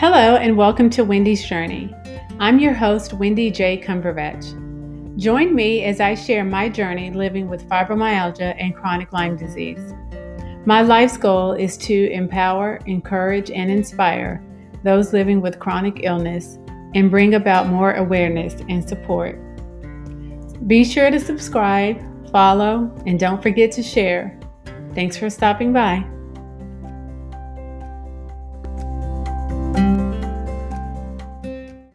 Hello, and welcome to Windy's Journey. I'm your host, Windy J. Cumberbatch. Join me as I share my journey living with fibromyalgia and chronic Lyme disease. My life's goal is to empower, encourage, and inspire those living with chronic illness and bring about more awareness and support. Be sure to subscribe, follow, and don't forget to share. Thanks for stopping by.